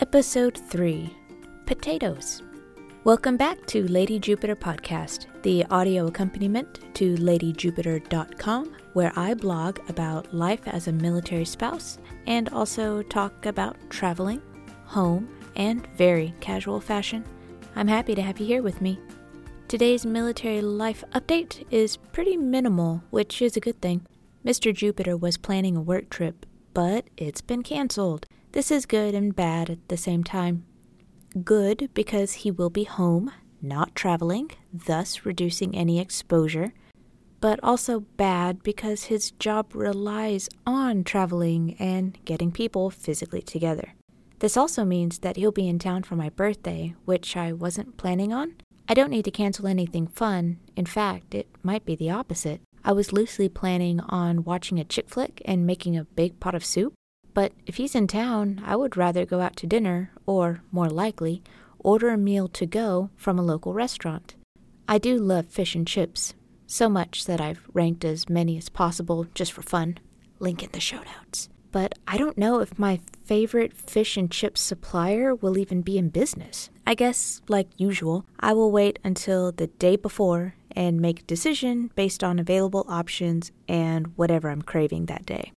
Episode 3 Potatoes. Welcome back to Lady Jupiter Podcast, the audio accompaniment to ladyjupiter.com, where I blog about life as a military spouse and also talk about traveling, home, and very casual fashion. I'm happy to have you here with me. Today's military life update is pretty minimal, which is a good thing. Mr. Jupiter was planning a work trip, but it's been canceled. This is good and bad at the same time. Good because he will be home, not traveling, thus reducing any exposure, but also bad because his job relies on traveling and getting people physically together. This also means that he'll be in town for my birthday, which I wasn't planning on. I don't need to cancel anything fun. In fact, it might be the opposite. I was loosely planning on watching a chick flick and making a big pot of soup, but if he's in town, I would rather go out to dinner, or, more likely, order a meal to go from a local restaurant. I do love fish and chips, so much that I've ranked as many as possible just for fun. Link in the show notes. But I don't know if my favorite fish and chips supplier will even be in business. I guess, like usual, I will wait until the day before and make a decision based on available options and whatever I'm craving that day.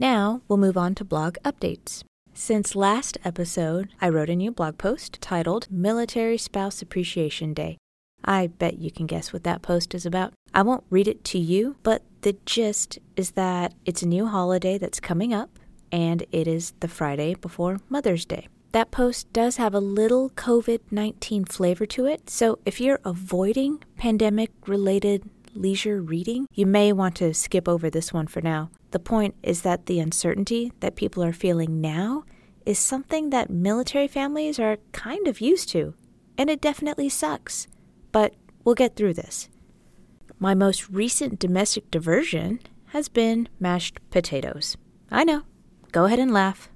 Now we'll move on to blog updates. Since last episode, I wrote a new blog post titled Military Spouse Appreciation Day. I bet you can guess what that post is about. I won't read it to you, but the gist is that it's a new holiday that's coming up, and it is the Friday before Mother's Day. That post does have a little COVID 19 flavor to it, so if you're avoiding pandemic related leisure reading, you may want to skip over this one for now. The point is that the uncertainty that people are feeling now is something that military families are kind of used to, and it definitely sucks. But we'll get through this. My most recent domestic diversion has been mashed potatoes. I know, go ahead and laugh,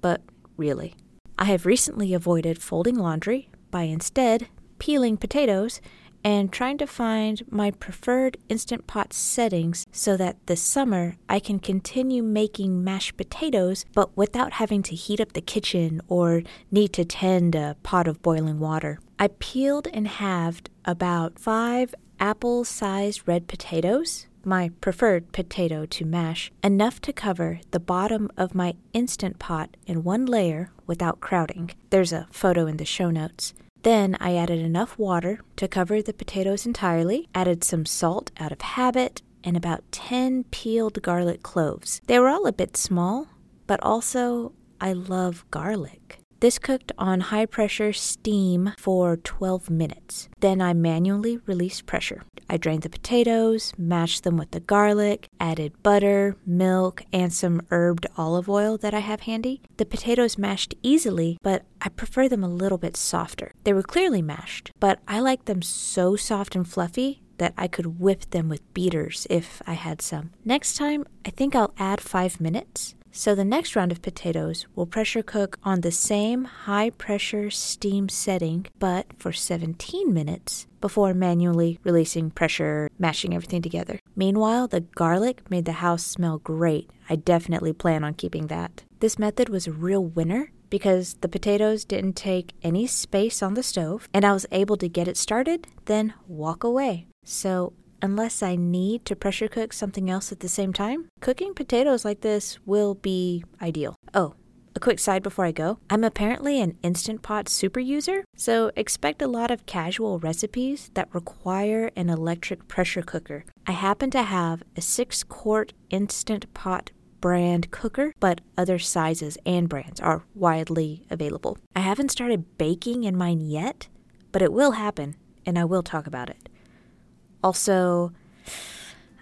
but really. I have recently avoided folding laundry by instead peeling potatoes and trying to find my preferred Instant Pot settings so that this summer I can continue making mashed potatoes but without having to heat up the kitchen or need to tend a pot of boiling water. I peeled and halved about five apple sized red potatoes, my preferred potato to mash, enough to cover the bottom of my Instant Pot in one layer without crowding. There's a photo in the show notes. Then I added enough water to cover the potatoes entirely, added some salt out of habit, and about 10 peeled garlic cloves. They were all a bit small, but also I love garlic. This cooked on high pressure steam for 12 minutes. Then I manually released pressure. I drained the potatoes, mashed them with the garlic, added butter, milk, and some herbed olive oil that I have handy. The potatoes mashed easily, but I prefer them a little bit softer. They were clearly mashed, but I like them so soft and fluffy that I could whip them with beaters if I had some. Next time, I think I'll add five minutes. So the next round of potatoes will pressure cook on the same high pressure steam setting, but for 17 minutes before manually releasing pressure, mashing everything together. Meanwhile, the garlic made the house smell great. I definitely plan on keeping that. This method was a real winner because the potatoes didn't take any space on the stove and I was able to get it started, then walk away. So unless I need to pressure cook something else at the same time, cooking potatoes like this will be ideal. Oh, a quick side before I go. I'm apparently an Instant Pot super user, so expect a lot of casual recipes that require an electric pressure cooker. I happen to have a 6 quart Instant Pot brand cooker, but other sizes and brands are widely available. I haven't started baking in mine yet, but it will happen, and I will talk about it. Also,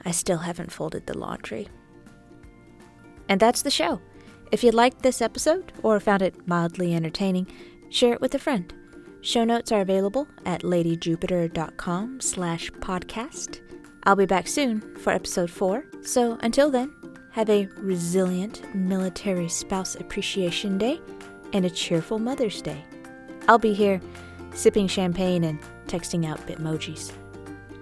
I still haven't folded the laundry. And that's the show. If you liked this episode or found it mildly entertaining, share it with a friend. Show notes are available at ladyjupiter.com slash podcast. I'll be back soon for episode 4, so until then, have a resilient military spouse appreciation day and a cheerful Mother's Day. I'll be here sipping champagne and texting out Bitmojis.